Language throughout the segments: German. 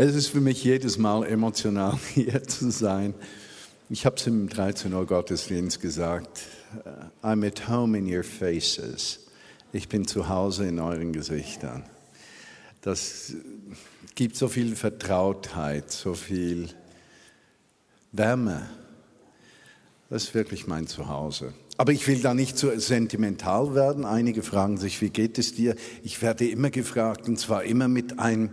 Es ist für mich jedes Mal emotional, hier zu sein. Ich habe es im 13 Uhr Gottesdienst gesagt. Uh, I'm at home in your faces. Ich bin zu Hause in euren Gesichtern. Das gibt so viel Vertrautheit, so viel Wärme. Das ist wirklich mein Zuhause. Aber ich will da nicht so sentimental werden. Einige fragen sich, wie geht es dir? Ich werde immer gefragt, und zwar immer mit einem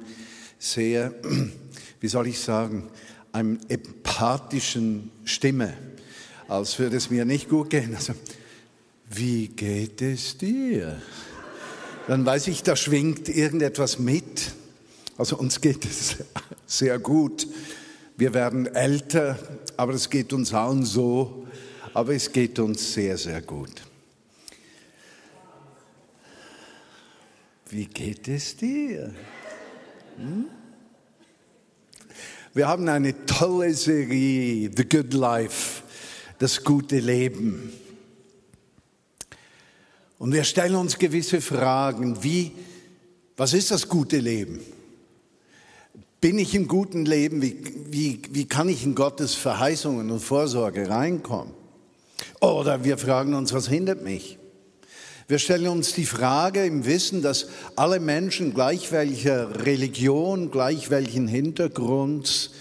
sehr, wie soll ich sagen, einem empathischen Stimme, als würde es mir nicht gut gehen. Also, wie geht es dir? Dann weiß ich, da schwingt irgendetwas mit. Also uns geht es sehr gut. Wir werden älter, aber es geht uns allen so, aber es geht uns sehr, sehr gut. Wie geht es dir? Wir haben eine tolle Serie, The Good Life, das gute Leben. Und wir stellen uns gewisse Fragen, wie, was ist das gute Leben? Bin ich im guten Leben? Wie, wie, wie kann ich in Gottes Verheißungen und Vorsorge reinkommen? Oder wir fragen uns, was hindert mich? Wir stellen uns die Frage im Wissen, dass alle Menschen gleich welcher Religion, gleich welchen Hintergrunds,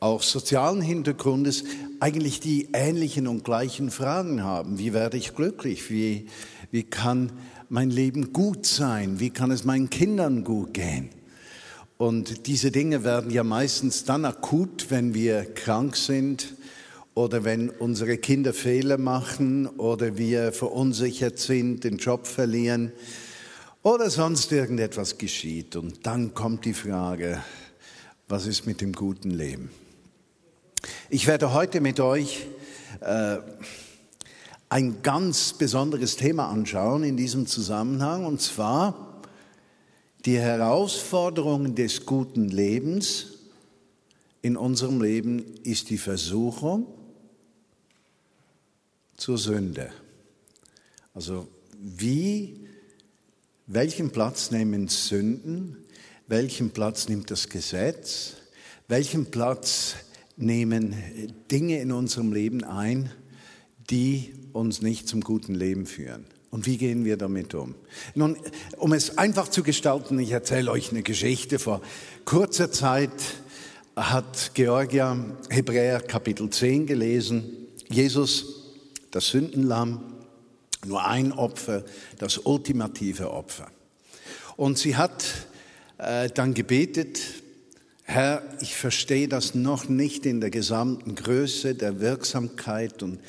auch sozialen Hintergrundes, eigentlich die ähnlichen und gleichen Fragen haben. Wie werde ich glücklich? Wie, wie kann mein Leben gut sein? Wie kann es meinen Kindern gut gehen? Und diese Dinge werden ja meistens dann akut, wenn wir krank sind, oder wenn unsere Kinder Fehler machen oder wir verunsichert sind, den Job verlieren oder sonst irgendetwas geschieht. Und dann kommt die Frage, was ist mit dem guten Leben? Ich werde heute mit euch äh, ein ganz besonderes Thema anschauen in diesem Zusammenhang, und zwar die Herausforderungen des guten Lebens in unserem Leben ist die Versuchung zur Sünde. Also wie, welchen Platz nehmen Sünden, welchen Platz nimmt das Gesetz, welchen Platz nehmen Dinge in unserem Leben ein, die uns nicht zum guten Leben führen. Und wie gehen wir damit um? Nun, um es einfach zu gestalten, ich erzähle euch eine Geschichte. Vor kurzer Zeit hat Georgia Hebräer Kapitel 10 gelesen. Jesus das Sündenlamm, nur ein Opfer, das ultimative Opfer. Und sie hat äh, dann gebetet, Herr, ich verstehe das noch nicht in der gesamten Größe der Wirksamkeit und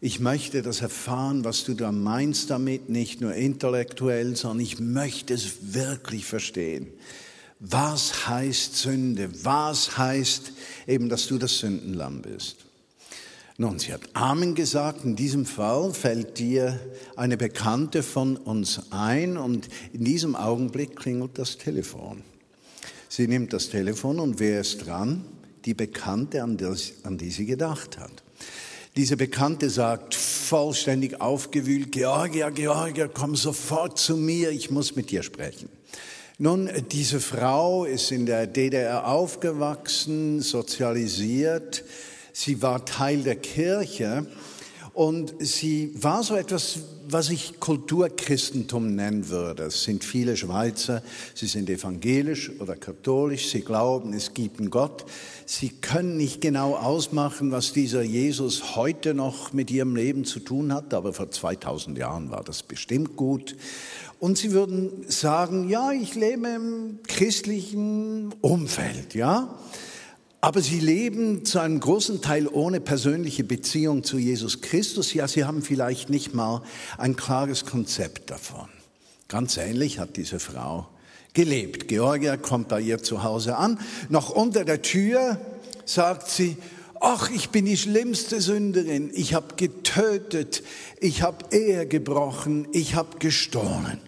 ich möchte das erfahren, was du da meinst damit, nicht nur intellektuell, sondern ich möchte es wirklich verstehen. Was heißt Sünde? Was heißt eben, dass du das Sündenlamm bist? Nun, sie hat Amen gesagt. In diesem Fall fällt dir eine Bekannte von uns ein und in diesem Augenblick klingelt das Telefon. Sie nimmt das Telefon und wer ist dran? Die Bekannte, an, das, an die sie gedacht hat. Diese Bekannte sagt vollständig aufgewühlt, Georgia, Georgia, komm sofort zu mir, ich muss mit dir sprechen. Nun, diese Frau ist in der DDR aufgewachsen, sozialisiert, Sie war Teil der Kirche und sie war so etwas, was ich Kulturchristentum nennen würde. Es sind viele Schweizer, sie sind evangelisch oder katholisch, sie glauben, es gibt einen Gott. Sie können nicht genau ausmachen, was dieser Jesus heute noch mit ihrem Leben zu tun hat, aber vor 2000 Jahren war das bestimmt gut. Und sie würden sagen, ja, ich lebe im christlichen Umfeld, ja. Aber sie leben zu einem großen Teil ohne persönliche Beziehung zu Jesus Christus. Ja, sie haben vielleicht nicht mal ein klares Konzept davon. Ganz ähnlich hat diese Frau gelebt. Georgia kommt bei ihr zu Hause an. Noch unter der Tür sagt sie, ach, ich bin die schlimmste Sünderin. Ich habe getötet, ich habe Ehe gebrochen, ich habe gestohlen.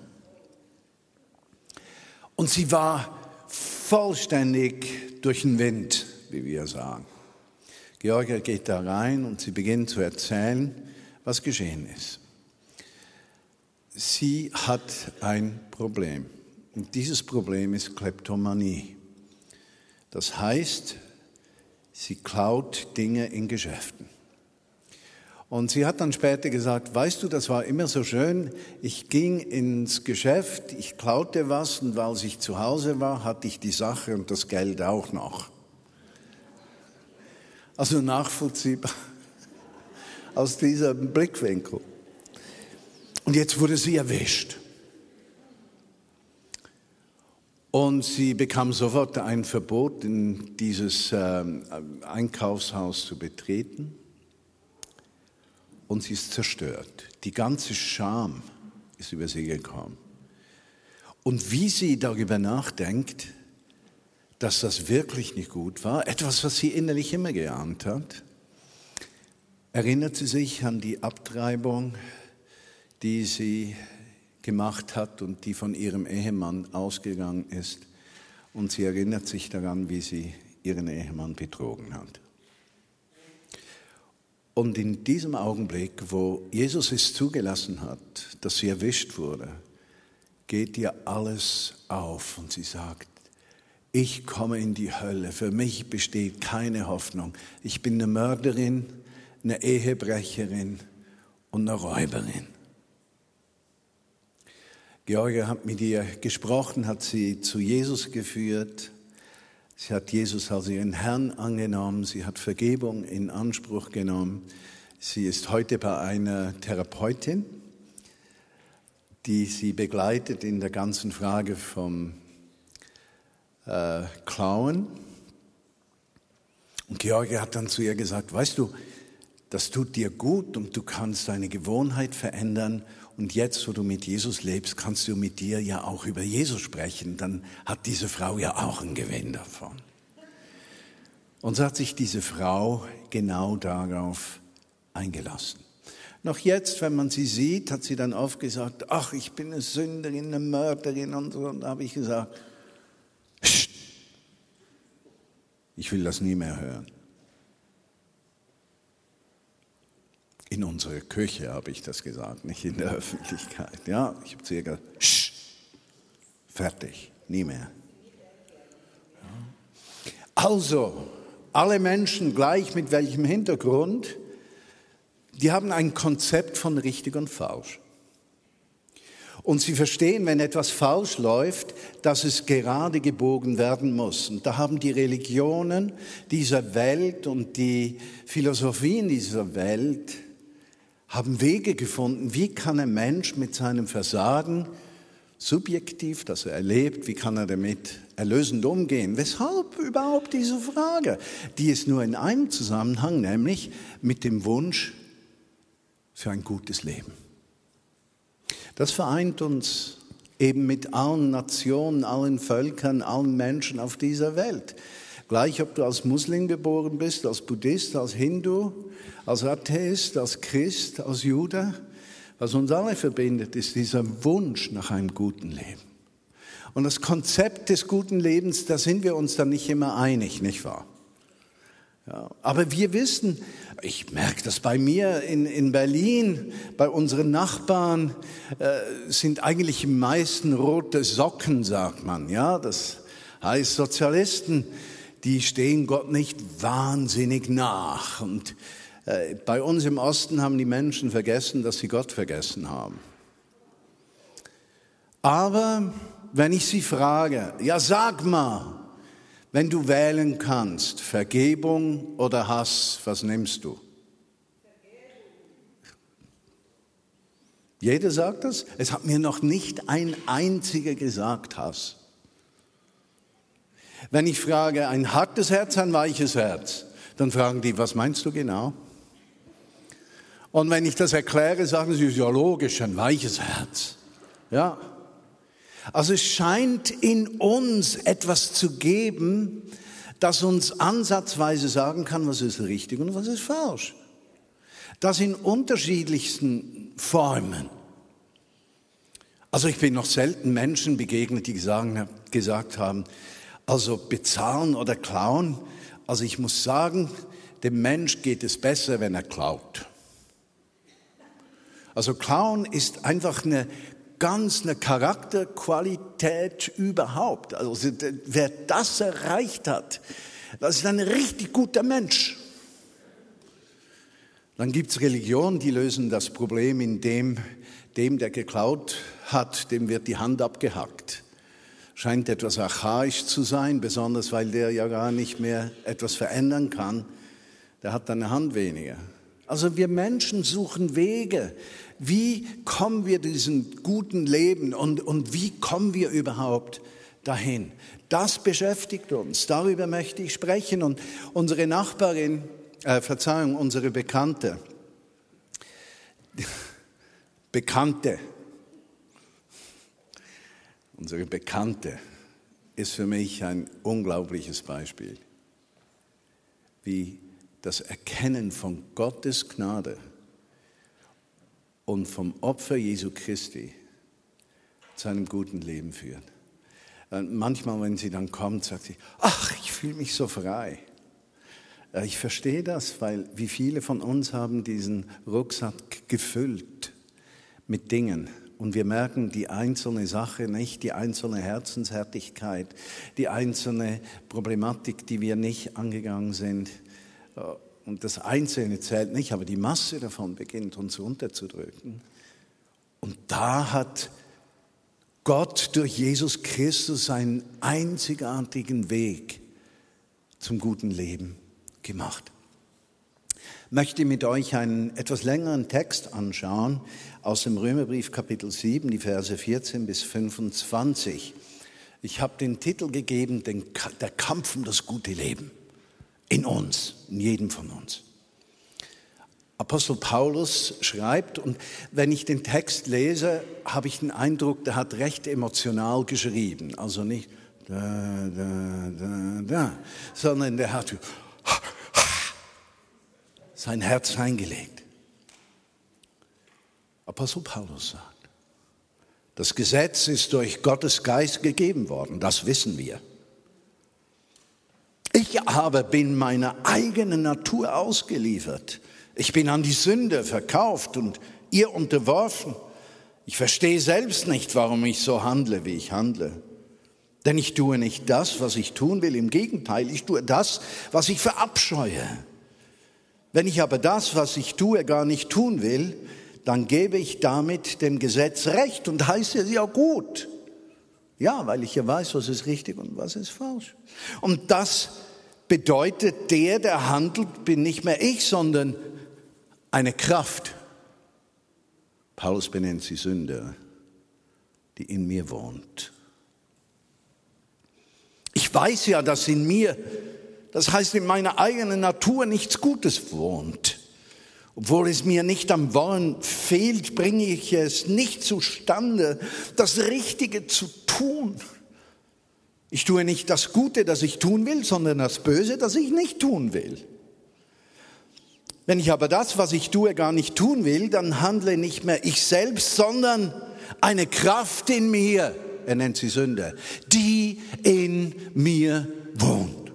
Und sie war vollständig durch den Wind, wie wir sagen. Georgia geht da rein und sie beginnt zu erzählen, was geschehen ist. Sie hat ein Problem. Und dieses Problem ist Kleptomanie. Das heißt, sie klaut Dinge in Geschäften. Und sie hat dann später gesagt, weißt du, das war immer so schön, ich ging ins Geschäft, ich klaute was und weil ich zu Hause war, hatte ich die Sache und das Geld auch noch. Also nachvollziehbar aus diesem Blickwinkel. Und jetzt wurde sie erwischt. Und sie bekam sofort ein Verbot, in dieses äh, Einkaufshaus zu betreten. Und sie ist zerstört. Die ganze Scham ist über sie gekommen. Und wie sie darüber nachdenkt, dass das wirklich nicht gut war, etwas, was sie innerlich immer geahnt hat, erinnert sie sich an die Abtreibung, die sie gemacht hat und die von ihrem Ehemann ausgegangen ist. Und sie erinnert sich daran, wie sie ihren Ehemann betrogen hat. Und in diesem Augenblick, wo Jesus es zugelassen hat, dass sie erwischt wurde, geht ihr alles auf und sie sagt, ich komme in die Hölle, für mich besteht keine Hoffnung. Ich bin eine Mörderin, eine Ehebrecherin und eine Räuberin. Georgia hat mit ihr gesprochen, hat sie zu Jesus geführt. Sie hat Jesus als ihren Herrn angenommen. Sie hat Vergebung in Anspruch genommen. Sie ist heute bei einer Therapeutin, die sie begleitet in der ganzen Frage vom äh, Klauen. Und Georgia hat dann zu ihr gesagt, weißt du, das tut dir gut und du kannst deine Gewohnheit verändern und jetzt, wo du mit Jesus lebst, kannst du mit dir ja auch über Jesus sprechen. Dann hat diese Frau ja auch einen Gewinn davon. Und so hat sich diese Frau genau darauf eingelassen. Noch jetzt, wenn man sie sieht, hat sie dann oft gesagt, ach, ich bin eine Sünderin, eine Mörderin und so. Und da habe ich gesagt, ich will das nie mehr hören. In unserer Küche habe ich das gesagt, nicht in der Öffentlichkeit. Ja, ich habe zu ihr gesagt, Sch, fertig, nie mehr. Also, alle Menschen gleich mit welchem Hintergrund, die haben ein Konzept von richtig und falsch. Und sie verstehen, wenn etwas falsch läuft, dass es gerade gebogen werden muss. Und da haben die Religionen dieser Welt und die Philosophien dieser Welt haben Wege gefunden, wie kann ein Mensch mit seinem Versagen subjektiv, das er erlebt, wie kann er damit erlösend umgehen? Weshalb überhaupt diese Frage? Die ist nur in einem Zusammenhang, nämlich mit dem Wunsch für ein gutes Leben. Das vereint uns eben mit allen Nationen, allen Völkern, allen Menschen auf dieser Welt. Gleich ob du als Muslim geboren bist, als Buddhist, als Hindu, als Atheist, als Christ, als Jude, was uns alle verbindet, ist dieser Wunsch nach einem guten Leben. Und das Konzept des guten Lebens, da sind wir uns dann nicht immer einig, nicht wahr? Ja, aber wir wissen, ich merke das bei mir in, in Berlin, bei unseren Nachbarn äh, sind eigentlich die meisten rote Socken, sagt man. Ja, das heißt Sozialisten die stehen Gott nicht wahnsinnig nach. Und äh, bei uns im Osten haben die Menschen vergessen, dass sie Gott vergessen haben. Aber wenn ich sie frage, ja sag mal, wenn du wählen kannst, Vergebung oder Hass, was nimmst du? Jeder sagt das. Es hat mir noch nicht ein einziger gesagt, Hass. Wenn ich frage, ein hartes Herz, ein weiches Herz, dann fragen die, was meinst du genau? Und wenn ich das erkläre, sagen sie, ja logisch, ein weiches Herz. Ja. Also es scheint in uns etwas zu geben, das uns ansatzweise sagen kann, was ist richtig und was ist falsch. Das in unterschiedlichsten Formen. Also ich bin noch selten Menschen begegnet, die gesagt haben, also bezahlen oder klauen. Also ich muss sagen, dem Mensch geht es besser, wenn er klaut. Also klauen ist einfach eine ganz eine Charakterqualität überhaupt. Also wer das erreicht hat, das ist ein richtig guter Mensch. Dann gibt es Religionen, die lösen das Problem, indem dem, der geklaut hat, dem wird die Hand abgehackt. Scheint etwas archaisch zu sein, besonders weil der ja gar nicht mehr etwas verändern kann. Der hat eine Hand weniger. Also wir Menschen suchen Wege. Wie kommen wir diesem guten Leben und, und wie kommen wir überhaupt dahin? Das beschäftigt uns. Darüber möchte ich sprechen. Und unsere Nachbarin, äh, Verzeihung, unsere Bekannte, Bekannte, unsere Bekannte ist für mich ein unglaubliches Beispiel, wie das Erkennen von Gottes Gnade und vom Opfer Jesu Christi zu einem guten Leben führt. Und manchmal, wenn sie dann kommt, sagt sie, ach, ich fühle mich so frei. Ich verstehe das, weil wie viele von uns haben diesen Rucksack gefüllt mit Dingen und wir merken die einzelne Sache nicht, die einzelne Herzenshärtigkeit, die einzelne Problematik, die wir nicht angegangen sind. Und das Einzelne zählt nicht, aber die Masse davon beginnt uns runterzudrücken. Und da hat Gott durch Jesus Christus einen einzigartigen Weg zum guten Leben gemacht. Ich möchte mit euch einen etwas längeren Text anschauen aus dem Römerbrief Kapitel 7, die Verse 14 bis 25. Ich habe den Titel gegeben, der Kampf um das gute Leben in uns, in jedem von uns. Apostel Paulus schreibt, und wenn ich den Text lese, habe ich den Eindruck, der hat recht emotional geschrieben. Also nicht da, da, da, da, sondern der hat sein Herz eingelegt. Apostel Paulus sagt, das Gesetz ist durch Gottes Geist gegeben worden, das wissen wir. Ich aber bin meiner eigenen Natur ausgeliefert. Ich bin an die Sünde verkauft und ihr unterworfen. Ich verstehe selbst nicht, warum ich so handle, wie ich handle. Denn ich tue nicht das, was ich tun will. Im Gegenteil, ich tue das, was ich verabscheue. Wenn ich aber das, was ich tue, gar nicht tun will, dann gebe ich damit dem Gesetz Recht und heiße es ja gut. Ja, weil ich ja weiß, was ist richtig und was ist falsch. Und das bedeutet, der, der handelt, bin nicht mehr ich, sondern eine Kraft. Paulus benennt sie Sünde, die in mir wohnt. Ich weiß ja, dass in mir, das heißt in meiner eigenen Natur nichts Gutes wohnt. Obwohl es mir nicht am Wollen fehlt, bringe ich es nicht zustande, das Richtige zu tun. Ich tue nicht das Gute, das ich tun will, sondern das Böse, das ich nicht tun will. Wenn ich aber das, was ich tue, gar nicht tun will, dann handle nicht mehr ich selbst, sondern eine Kraft in mir, er nennt sie Sünde, die in mir wohnt.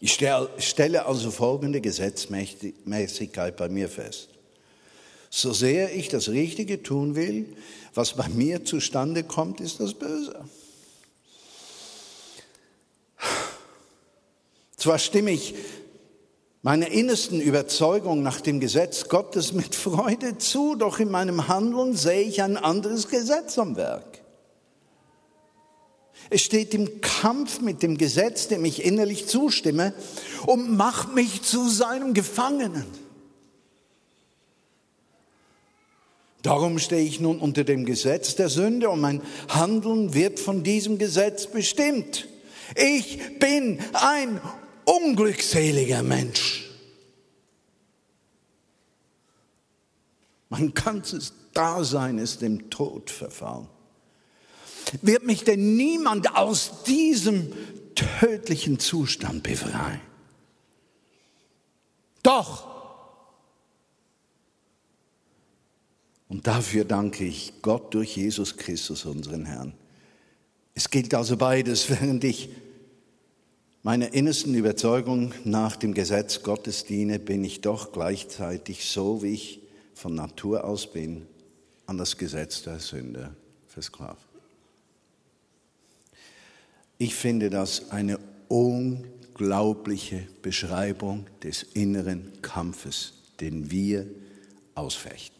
Ich stelle also folgende Gesetzmäßigkeit bei mir fest. So sehr ich das Richtige tun will, was bei mir zustande kommt, ist das Böse. Zwar stimme ich meiner innersten Überzeugung nach dem Gesetz Gottes mit Freude zu, doch in meinem Handeln sehe ich ein anderes Gesetz am Werk. Es steht im Kampf mit dem Gesetz, dem ich innerlich zustimme, und macht mich zu seinem Gefangenen. Darum stehe ich nun unter dem Gesetz der Sünde und mein Handeln wird von diesem Gesetz bestimmt. Ich bin ein unglückseliger Mensch. Mein ganzes Dasein ist dem Tod verfallen. Wird mich denn niemand aus diesem tödlichen Zustand befreien? Doch. Und dafür danke ich Gott durch Jesus Christus, unseren Herrn. Es gilt also beides, während ich meiner innersten Überzeugung nach dem Gesetz Gottes diene, bin ich doch gleichzeitig so, wie ich von Natur aus bin, an das Gesetz der Sünde versklavt. Ich finde das eine unglaubliche Beschreibung des inneren Kampfes, den wir ausfechten.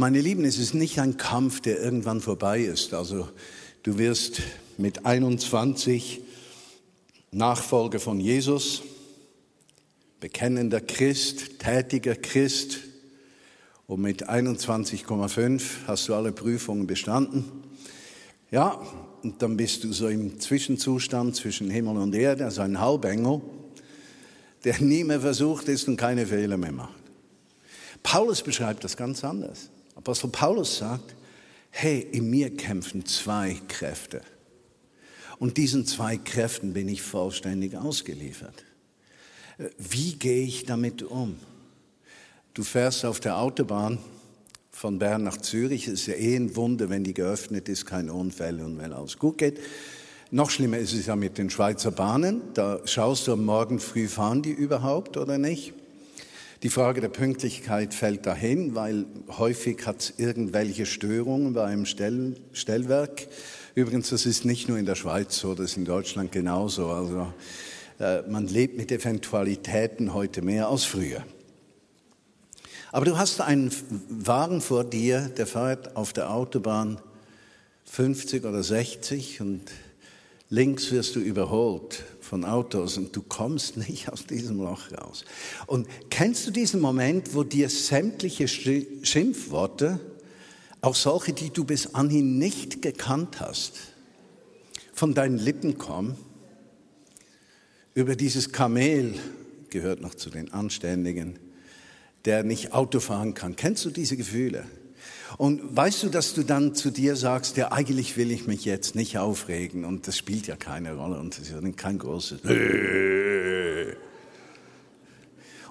Meine Lieben, es ist nicht ein Kampf, der irgendwann vorbei ist. Also du wirst mit 21 Nachfolger von Jesus, bekennender Christ, tätiger Christ und mit 21,5 hast du alle Prüfungen bestanden. Ja, und dann bist du so im Zwischenzustand zwischen Himmel und Erde, also ein Halbengel, der nie mehr versucht ist und keine Fehler mehr macht. Paulus beschreibt das ganz anders. Apostel Paulus sagt, hey, in mir kämpfen zwei Kräfte. Und diesen zwei Kräften bin ich vollständig ausgeliefert. Wie gehe ich damit um? Du fährst auf der Autobahn von Bern nach Zürich. Es ist ja eh ein Wunder, wenn die geöffnet ist, keine Unfälle und wenn alles gut geht. Noch schlimmer ist es ja mit den Schweizer Bahnen. Da schaust du am Morgen früh, fahren die überhaupt oder nicht? Die Frage der Pünktlichkeit fällt dahin, weil häufig hat es irgendwelche Störungen bei einem Stellwerk. Übrigens, das ist nicht nur in der Schweiz so, das ist in Deutschland genauso. Also äh, man lebt mit Eventualitäten heute mehr als früher. Aber du hast einen Wagen vor dir, der fährt auf der Autobahn 50 oder 60 und links wirst du überholt von Autos und du kommst nicht aus diesem Loch raus. Und kennst du diesen Moment, wo dir sämtliche Schimpfworte auch solche, die du bis anhin nicht gekannt hast, von deinen Lippen kommen. Über dieses Kamel gehört noch zu den Anständigen, der nicht Auto fahren kann. Kennst du diese Gefühle? Und weißt du, dass du dann zu dir sagst, ja, eigentlich will ich mich jetzt nicht aufregen und das spielt ja keine Rolle und das ist kein großes.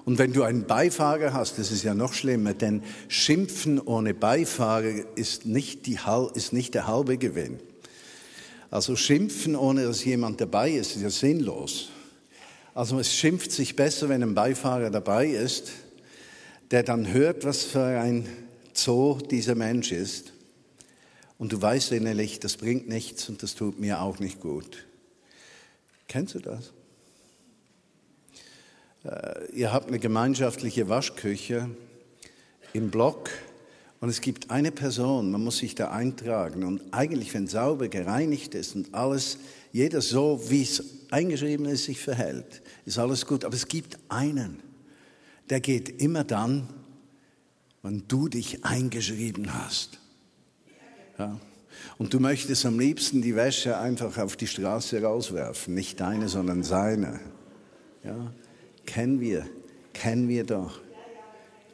Und wenn du einen Beifahrer hast, das ist ja noch schlimmer, denn Schimpfen ohne Beifahrer ist nicht, die, ist nicht der halbe Gewinn. Also Schimpfen ohne dass jemand dabei ist, ist ja sinnlos. Also es schimpft sich besser, wenn ein Beifahrer dabei ist, der dann hört, was für ein Zoo dieser Mensch ist. Und du weißt innerlich, das bringt nichts und das tut mir auch nicht gut. Kennst du das? Äh, ihr habt eine gemeinschaftliche Waschküche im Block und es gibt eine Person, man muss sich da eintragen und eigentlich, wenn sauber gereinigt ist und alles, jeder so, wie es eingeschrieben ist, sich verhält, ist alles gut. Aber es gibt einen, der geht immer dann, wenn du dich eingeschrieben hast. Ja. Und du möchtest am liebsten die Wäsche einfach auf die Straße rauswerfen, nicht deine, sondern seine. Ja. Kennen wir, kennen wir doch,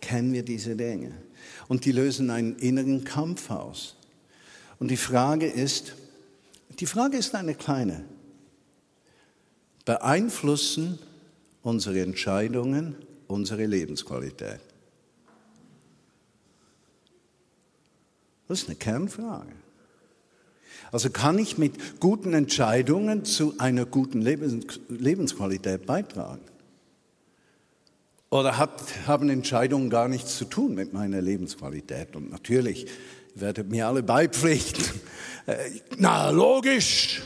kennen wir diese Dinge. Und die lösen einen inneren Kampf aus. Und die Frage ist, die Frage ist eine kleine. Beeinflussen unsere Entscheidungen unsere Lebensqualität? Das ist eine Kernfrage. Also kann ich mit guten Entscheidungen zu einer guten Lebensqualität beitragen? Oder hat, haben Entscheidungen gar nichts zu tun mit meiner Lebensqualität? Und natürlich werdet mir alle beipflichten. Äh, na, logisch.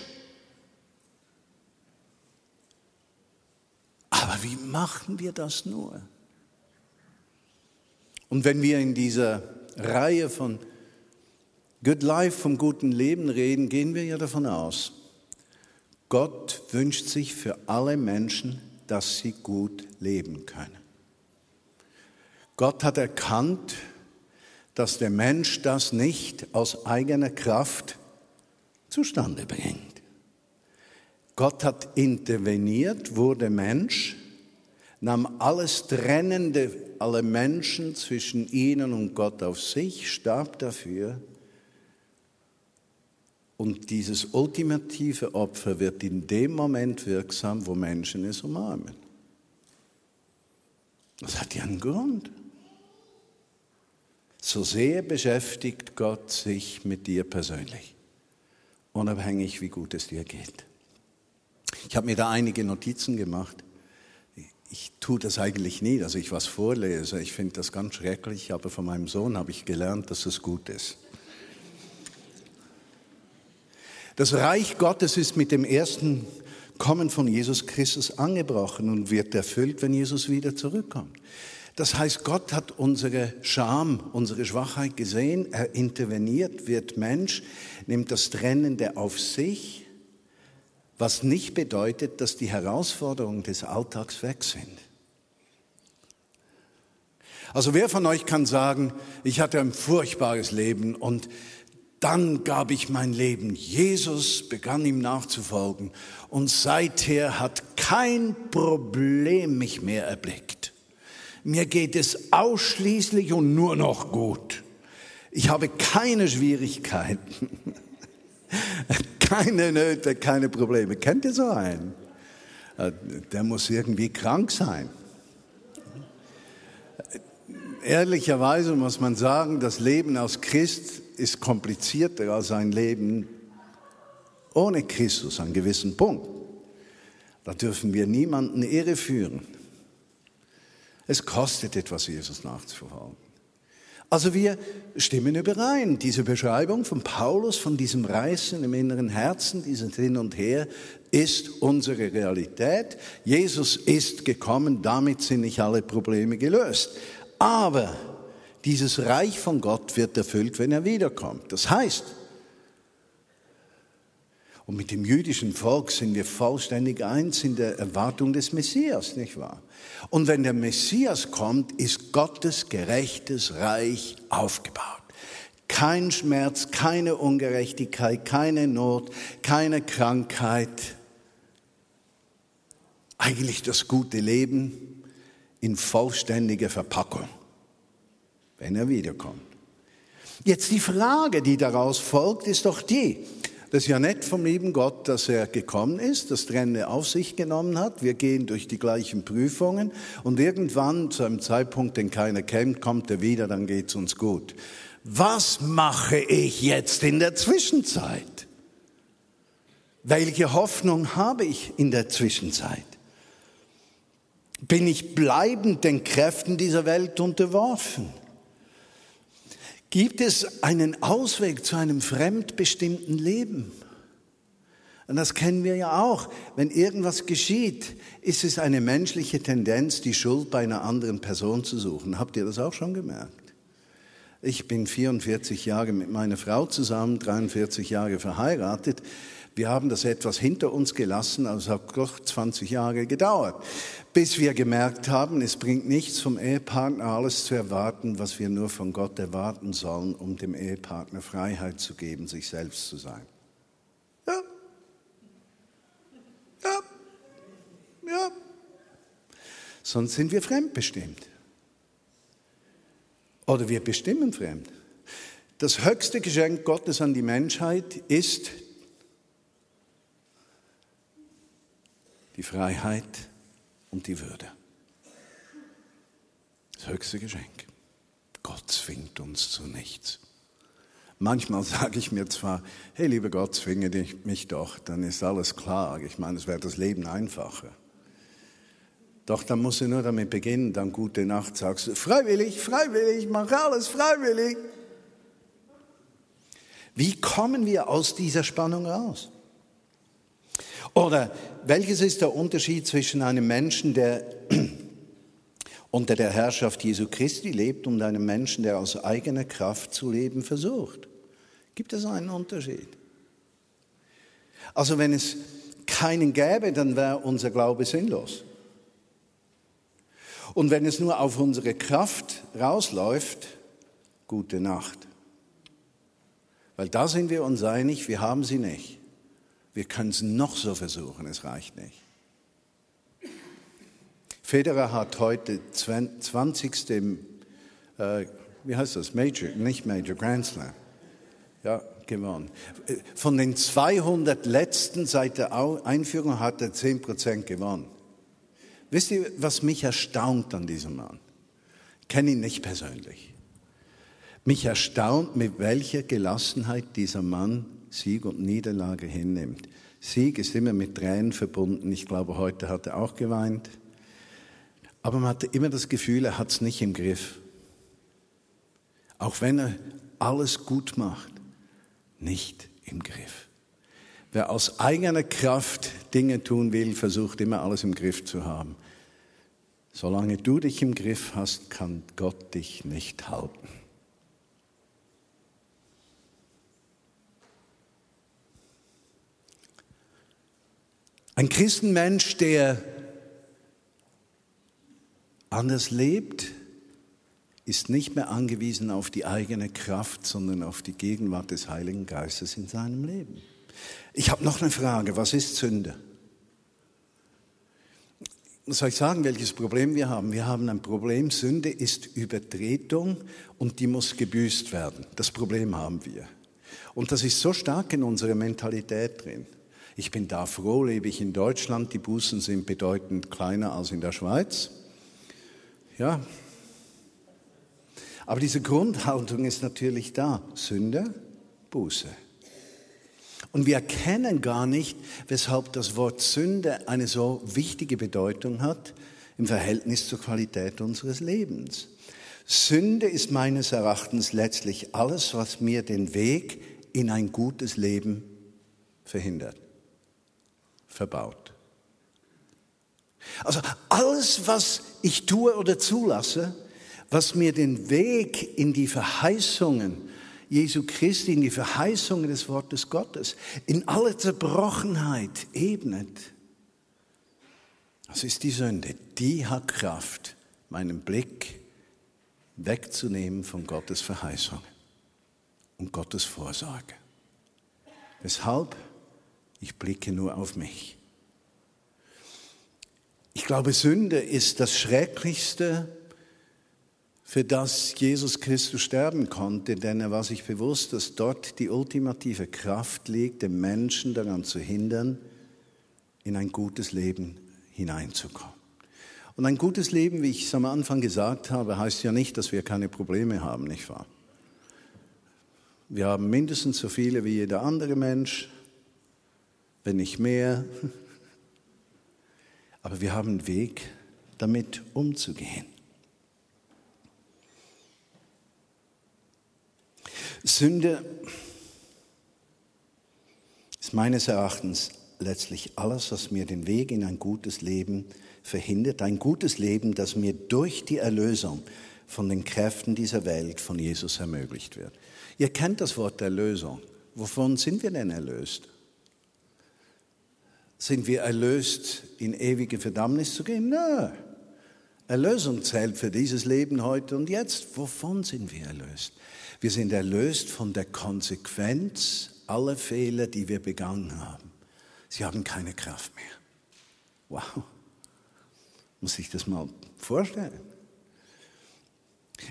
Aber wie machen wir das nur? Und wenn wir in dieser Reihe von Good Life, vom guten Leben reden, gehen wir ja davon aus, Gott wünscht sich für alle Menschen, dass sie gut leben können. Gott hat erkannt, dass der Mensch das nicht aus eigener Kraft zustande bringt. Gott hat interveniert, wurde Mensch, nahm alles Trennende, alle Menschen zwischen ihnen und Gott auf sich, starb dafür. Und dieses ultimative Opfer wird in dem Moment wirksam, wo Menschen es umarmen. Das hat ja einen Grund. So sehr beschäftigt Gott sich mit dir persönlich, unabhängig wie gut es dir geht. Ich habe mir da einige Notizen gemacht. Ich tue das eigentlich nie, dass ich was vorlese. Ich finde das ganz schrecklich, aber von meinem Sohn habe ich gelernt, dass es gut ist. Das Reich Gottes ist mit dem ersten Kommen von Jesus Christus angebrochen und wird erfüllt, wenn Jesus wieder zurückkommt. Das heißt, Gott hat unsere Scham, unsere Schwachheit gesehen, er interveniert, wird Mensch, nimmt das Trennende auf sich, was nicht bedeutet, dass die Herausforderungen des Alltags weg sind. Also wer von euch kann sagen, ich hatte ein furchtbares Leben und dann gab ich mein Leben Jesus, begann ihm nachzufolgen und seither hat kein Problem mich mehr erblickt. Mir geht es ausschließlich und nur noch gut. Ich habe keine Schwierigkeiten, keine Nöte, keine Probleme. Kennt ihr so einen? Der muss irgendwie krank sein. Ehrlicherweise muss man sagen, das Leben als Christ ist komplizierter als ein Leben ohne Christus an gewissen Punkt. Da dürfen wir niemanden irreführen. Es kostet etwas, Jesus nachzufolgen. Also wir stimmen überein. Diese Beschreibung von Paulus, von diesem Reißen im inneren Herzen, dieses Hin und Her, ist unsere Realität. Jesus ist gekommen, damit sind nicht alle Probleme gelöst. Aber dieses Reich von Gott wird erfüllt, wenn er wiederkommt. Das heißt, und mit dem jüdischen Volk sind wir vollständig eins in der Erwartung des Messias, nicht wahr? Und wenn der Messias kommt, ist Gottes gerechtes Reich aufgebaut. Kein Schmerz, keine Ungerechtigkeit, keine Not, keine Krankheit. Eigentlich das gute Leben in vollständiger Verpackung wenn er wiederkommt. Jetzt die Frage, die daraus folgt, ist doch die, das ist ja nett vom lieben Gott, dass er gekommen ist, das Trennende auf sich genommen hat. Wir gehen durch die gleichen Prüfungen und irgendwann zu einem Zeitpunkt, den keiner kennt, kommt er wieder, dann geht's uns gut. Was mache ich jetzt in der Zwischenzeit? Welche Hoffnung habe ich in der Zwischenzeit? Bin ich bleibend den Kräften dieser Welt unterworfen? Gibt es einen Ausweg zu einem fremdbestimmten Leben? Und das kennen wir ja auch. Wenn irgendwas geschieht, ist es eine menschliche Tendenz, die Schuld bei einer anderen Person zu suchen. Habt ihr das auch schon gemerkt? Ich bin 44 Jahre mit meiner Frau zusammen, 43 Jahre verheiratet. Wir haben das etwas hinter uns gelassen, also hat doch 20 Jahre gedauert, bis wir gemerkt haben, es bringt nichts vom Ehepartner alles zu erwarten, was wir nur von Gott erwarten sollen, um dem Ehepartner Freiheit zu geben, sich selbst zu sein. Ja. Ja. Ja. Sonst sind wir fremdbestimmt. Oder wir bestimmen fremd. Das höchste Geschenk Gottes an die Menschheit ist die Freiheit und die Würde. Das höchste Geschenk. Gott zwingt uns zu nichts. Manchmal sage ich mir zwar, hey lieber Gott, zwinge mich doch, dann ist alles klar. Ich meine, es wäre das Leben einfacher. Doch dann musst du nur damit beginnen, dann gute Nacht sagst du, freiwillig, freiwillig, mach alles freiwillig. Wie kommen wir aus dieser Spannung raus? Oder welches ist der Unterschied zwischen einem Menschen, der unter der Herrschaft Jesu Christi lebt und einem Menschen, der aus eigener Kraft zu leben versucht? Gibt es einen Unterschied? Also wenn es keinen gäbe, dann wäre unser Glaube sinnlos. Und wenn es nur auf unsere Kraft rausläuft, gute Nacht. Weil da sind wir uns einig, wir haben sie nicht. Wir können es noch so versuchen, es reicht nicht. Federer hat heute 20. Äh, wie heißt das? Major, nicht Major, Grand Slam. Ja, gewonnen. Von den 200 letzten seit der Einführung hat er 10% gewonnen. Wisst ihr, was mich erstaunt an diesem Mann? Ich kenne ihn nicht persönlich. Mich erstaunt, mit welcher Gelassenheit dieser Mann Sieg und Niederlage hinnimmt. Sieg ist immer mit Tränen verbunden. Ich glaube, heute hat er auch geweint. Aber man hatte immer das Gefühl, er hat es nicht im Griff. Auch wenn er alles gut macht, nicht im Griff. Wer aus eigener Kraft Dinge tun will, versucht immer alles im Griff zu haben. Solange du dich im Griff hast, kann Gott dich nicht halten. Ein Christenmensch, der anders lebt, ist nicht mehr angewiesen auf die eigene Kraft, sondern auf die Gegenwart des Heiligen Geistes in seinem Leben. Ich habe noch eine Frage, was ist Sünde? Soll ich sagen, welches Problem wir haben? Wir haben ein Problem, Sünde ist Übertretung und die muss gebüßt werden. Das Problem haben wir. Und das ist so stark in unserer Mentalität drin. Ich bin da froh, lebe ich in Deutschland, die Bußen sind bedeutend kleiner als in der Schweiz. Ja. Aber diese Grundhaltung ist natürlich da. Sünde, Buße. Und wir erkennen gar nicht, weshalb das Wort Sünde eine so wichtige Bedeutung hat im Verhältnis zur Qualität unseres Lebens. Sünde ist meines Erachtens letztlich alles, was mir den Weg in ein gutes Leben verhindert, verbaut. Also alles, was ich tue oder zulasse, was mir den Weg in die Verheißungen Jesu Christi, in die Verheißungen des Wortes Gottes, in alle Zerbrochenheit ebnet. Das ist die Sünde. Die hat Kraft, meinen Blick wegzunehmen von Gottes Verheißungen und Gottes Vorsorge. Weshalb? Ich blicke nur auf mich. Ich glaube, Sünde ist das Schrecklichste, für das Jesus Christus sterben konnte, denn er war sich bewusst, dass dort die ultimative Kraft liegt, den Menschen daran zu hindern, in ein gutes Leben hineinzukommen. Und ein gutes Leben, wie ich es am Anfang gesagt habe, heißt ja nicht, dass wir keine Probleme haben, nicht wahr? Wir haben mindestens so viele wie jeder andere Mensch, wenn nicht mehr. Aber wir haben einen Weg, damit umzugehen. Sünde ist meines Erachtens letztlich alles, was mir den Weg in ein gutes Leben verhindert. Ein gutes Leben, das mir durch die Erlösung von den Kräften dieser Welt von Jesus ermöglicht wird. Ihr kennt das Wort Erlösung. Wovon sind wir denn erlöst? Sind wir erlöst, in ewige Verdammnis zu gehen? Nö. Erlösung zählt für dieses Leben heute und jetzt. Wovon sind wir erlöst? Wir sind erlöst von der Konsequenz aller Fehler, die wir begangen haben. Sie haben keine Kraft mehr. Wow. Muss ich das mal vorstellen?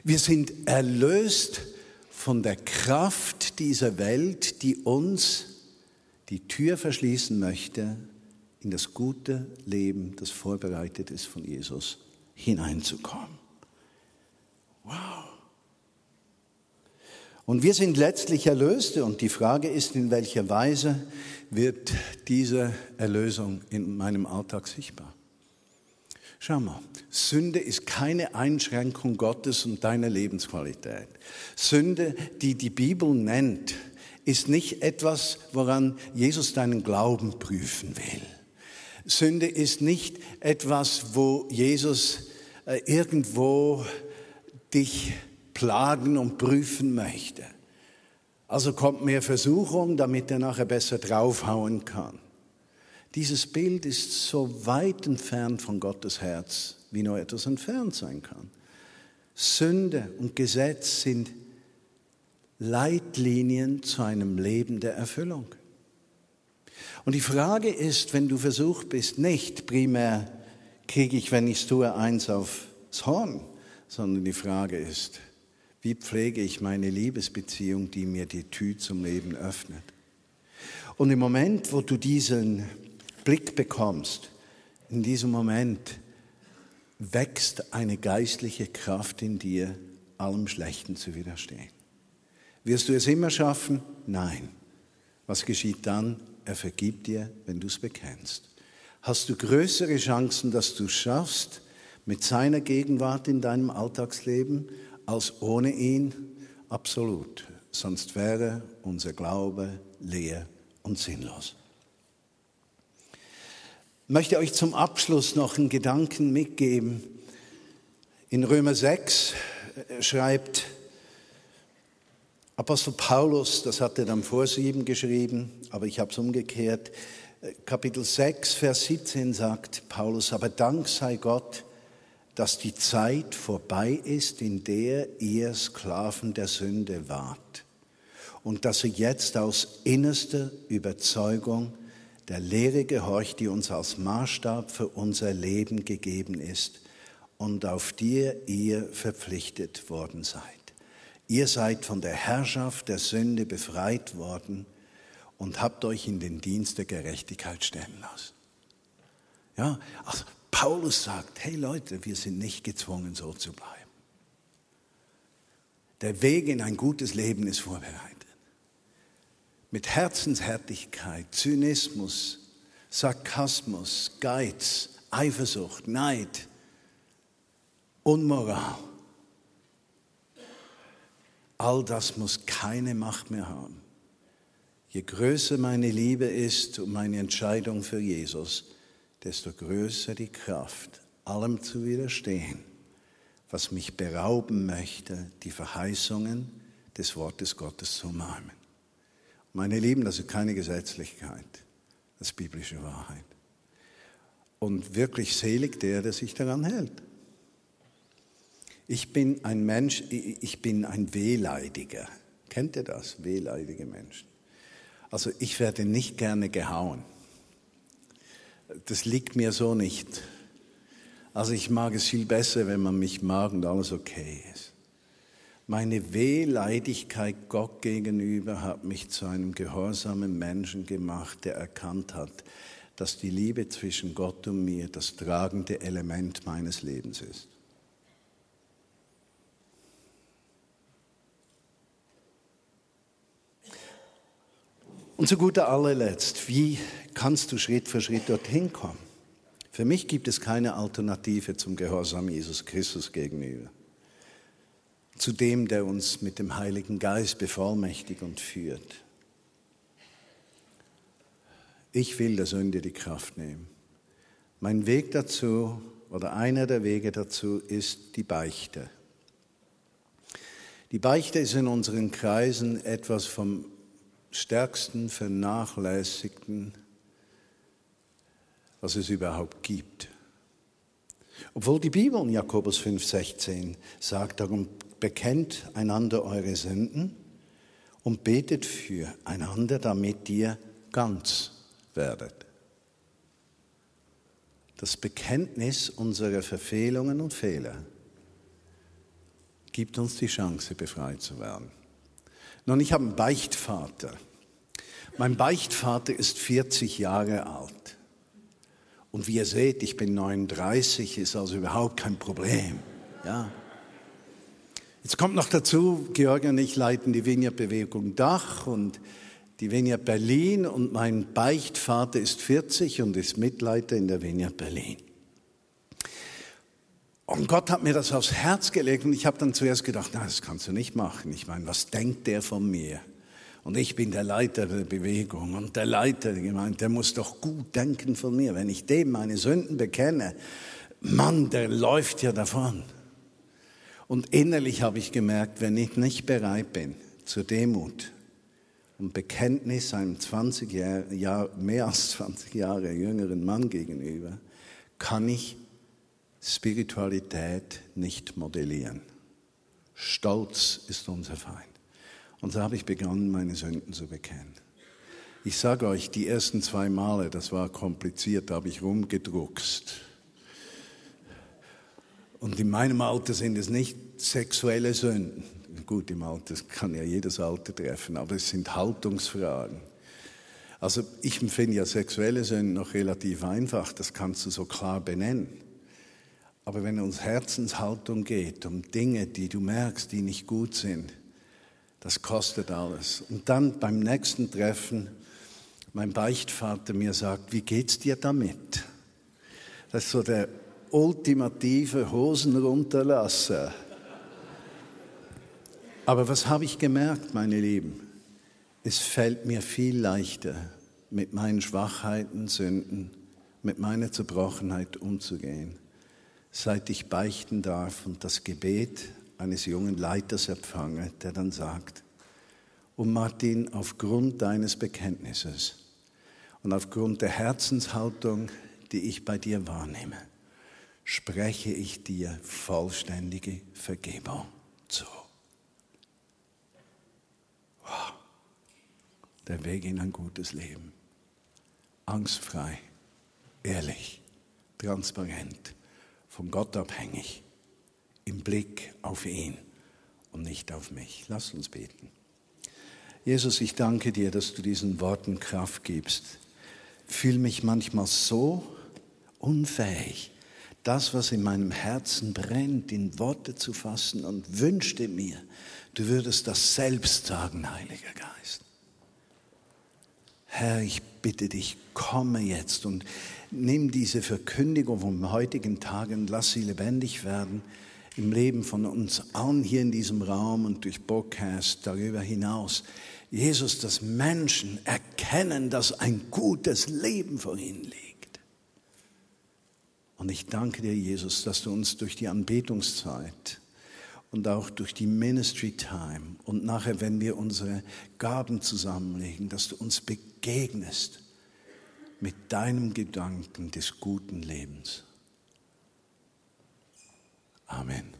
Wir sind erlöst von der Kraft dieser Welt, die uns die Tür verschließen möchte in das gute Leben, das vorbereitet ist von Jesus, hineinzukommen. Wow. Und wir sind letztlich Erlöste und die Frage ist, in welcher Weise wird diese Erlösung in meinem Alltag sichtbar? Schau mal, Sünde ist keine Einschränkung Gottes und deiner Lebensqualität. Sünde, die die Bibel nennt, ist nicht etwas, woran Jesus deinen Glauben prüfen will. Sünde ist nicht etwas, wo Jesus äh, irgendwo dich plagen und prüfen möchte. Also kommt mehr Versuchung, damit er nachher besser draufhauen kann. Dieses Bild ist so weit entfernt von Gottes Herz, wie nur etwas entfernt sein kann. Sünde und Gesetz sind Leitlinien zu einem Leben der Erfüllung. Und die Frage ist, wenn du versucht bist, nicht primär kriege ich, wenn ich es tue, eins aufs Horn, sondern die Frage ist, wie pflege ich meine Liebesbeziehung, die mir die Tür zum Leben öffnet? Und im Moment, wo du diesen Blick bekommst, in diesem Moment wächst eine geistliche Kraft in dir, allem Schlechten zu widerstehen. Wirst du es immer schaffen? Nein. Was geschieht dann? Er vergibt dir, wenn du es bekennst. Hast du größere Chancen, dass du es schaffst mit seiner Gegenwart in deinem Alltagsleben als ohne ihn? Absolut. Sonst wäre unser Glaube leer und sinnlos. Ich möchte euch zum Abschluss noch einen Gedanken mitgeben. In Römer 6 äh, schreibt Apostel Paulus, das hat er dann vor sieben geschrieben, aber ich habe es umgekehrt, äh, Kapitel 6, Vers 17 sagt Paulus, aber Dank sei Gott, dass die Zeit vorbei ist, in der ihr Sklaven der Sünde wart und dass ihr jetzt aus innerster Überzeugung der Lehre gehorcht, die uns als Maßstab für unser Leben gegeben ist und auf die ihr verpflichtet worden seid. Ihr seid von der Herrschaft der Sünde befreit worden und habt euch in den Dienst der Gerechtigkeit stellen lassen. Ja, also Paulus sagt, hey Leute, wir sind nicht gezwungen, so zu bleiben. Der Weg in ein gutes Leben ist vorbereitet. Mit Herzenshärtigkeit, Zynismus, Sarkasmus, Geiz, Eifersucht, Neid, Unmoral All das muss keine Macht mehr haben. Je größer meine Liebe ist und meine Entscheidung für Jesus, desto größer die Kraft, allem zu widerstehen, was mich berauben möchte, die Verheißungen des Wortes Gottes zu umarmen. Meine Lieben, das ist keine Gesetzlichkeit, das ist biblische Wahrheit. Und wirklich selig der, der sich daran hält. Ich bin ein Mensch, ich bin ein Wehleidiger. Kennt ihr das? Wehleidige Menschen. Also ich werde nicht gerne gehauen. Das liegt mir so nicht. Also ich mag es viel besser, wenn man mich mag und alles okay ist. Meine Wehleidigkeit Gott gegenüber hat mich zu einem gehorsamen Menschen gemacht, der erkannt hat, dass die Liebe zwischen Gott und mir das tragende Element meines Lebens ist. Und zu guter allerletzt, wie kannst du Schritt für Schritt dorthin kommen? Für mich gibt es keine Alternative zum Gehorsam Jesus Christus gegenüber. Zu dem, der uns mit dem Heiligen Geist bevollmächtigt und führt. Ich will der Sünde die Kraft nehmen. Mein Weg dazu oder einer der Wege dazu ist die Beichte. Die Beichte ist in unseren Kreisen etwas vom stärksten vernachlässigten, was es überhaupt gibt. Obwohl die Bibel in Jakobus 5,16 sagt, darum bekennt einander eure Sünden und betet für einander, damit ihr ganz werdet. Das Bekenntnis unserer Verfehlungen und Fehler gibt uns die Chance, befreit zu werden. Nun, ich habe einen Beichtvater. Mein Beichtvater ist 40 Jahre alt. Und wie ihr seht, ich bin 39, ist also überhaupt kein Problem. Ja. Jetzt kommt noch dazu, Georg und ich leiten die Vineyard-Bewegung Dach und die Vineyard Berlin und mein Beichtvater ist 40 und ist Mitleiter in der Vineyard Berlin. Und Gott hat mir das aufs Herz gelegt und ich habe dann zuerst gedacht, na, das kannst du nicht machen. Ich meine, was denkt der von mir? Und ich bin der Leiter der Bewegung und der Leiter der Gemeinde, der muss doch gut denken von mir. Wenn ich dem meine Sünden bekenne, Mann, der läuft ja davon. Und innerlich habe ich gemerkt, wenn ich nicht bereit bin zur Demut und Bekenntnis einem 20 Jahr, mehr als 20 Jahre jüngeren Mann gegenüber, kann ich Spiritualität nicht modellieren. Stolz ist unser Feind. Und so habe ich begonnen, meine Sünden zu bekennen. Ich sage euch, die ersten zwei Male, das war kompliziert, da habe ich rumgedruckst. Und in meinem Alter sind es nicht sexuelle Sünden. Gut, im Alter kann ja jedes Alter treffen, aber es sind Haltungsfragen. Also ich empfinde ja sexuelle Sünden noch relativ einfach, das kannst du so klar benennen. Aber wenn um Herzenshaltung geht, um Dinge, die du merkst, die nicht gut sind, das kostet alles. Und dann beim nächsten Treffen, mein Beichtvater mir sagt, wie geht's dir damit? Das ist so der ultimative Hosen runterlassen. Aber was habe ich gemerkt, meine Lieben? Es fällt mir viel leichter, mit meinen Schwachheiten, Sünden, mit meiner Zerbrochenheit umzugehen, seit ich beichten darf und das Gebet eines jungen Leiters empfange, der dann sagt, und Martin, aufgrund deines Bekenntnisses und aufgrund der Herzenshaltung, die ich bei dir wahrnehme, spreche ich dir vollständige Vergebung zu. Wow. Der Weg in ein gutes Leben. Angstfrei, ehrlich, transparent, von Gott abhängig, im Blick auf ihn und nicht auf mich. Lass uns beten. Jesus, ich danke dir, dass du diesen Worten Kraft gibst. Fühle mich manchmal so unfähig, das, was in meinem Herzen brennt, in Worte zu fassen und wünschte mir, du würdest das selbst sagen, Heiliger Geist. Herr, ich bitte dich, komme jetzt und nimm diese Verkündigung vom heutigen Tag und lass sie lebendig werden im Leben von uns allen hier in diesem Raum und durch Podcast darüber hinaus. Jesus, dass Menschen erkennen, dass ein gutes Leben vor ihnen liegt. Und ich danke dir, Jesus, dass du uns durch die Anbetungszeit und auch durch die Ministry Time und nachher, wenn wir unsere Gaben zusammenlegen, dass du uns begegnest mit deinem Gedanken des guten Lebens. Amen.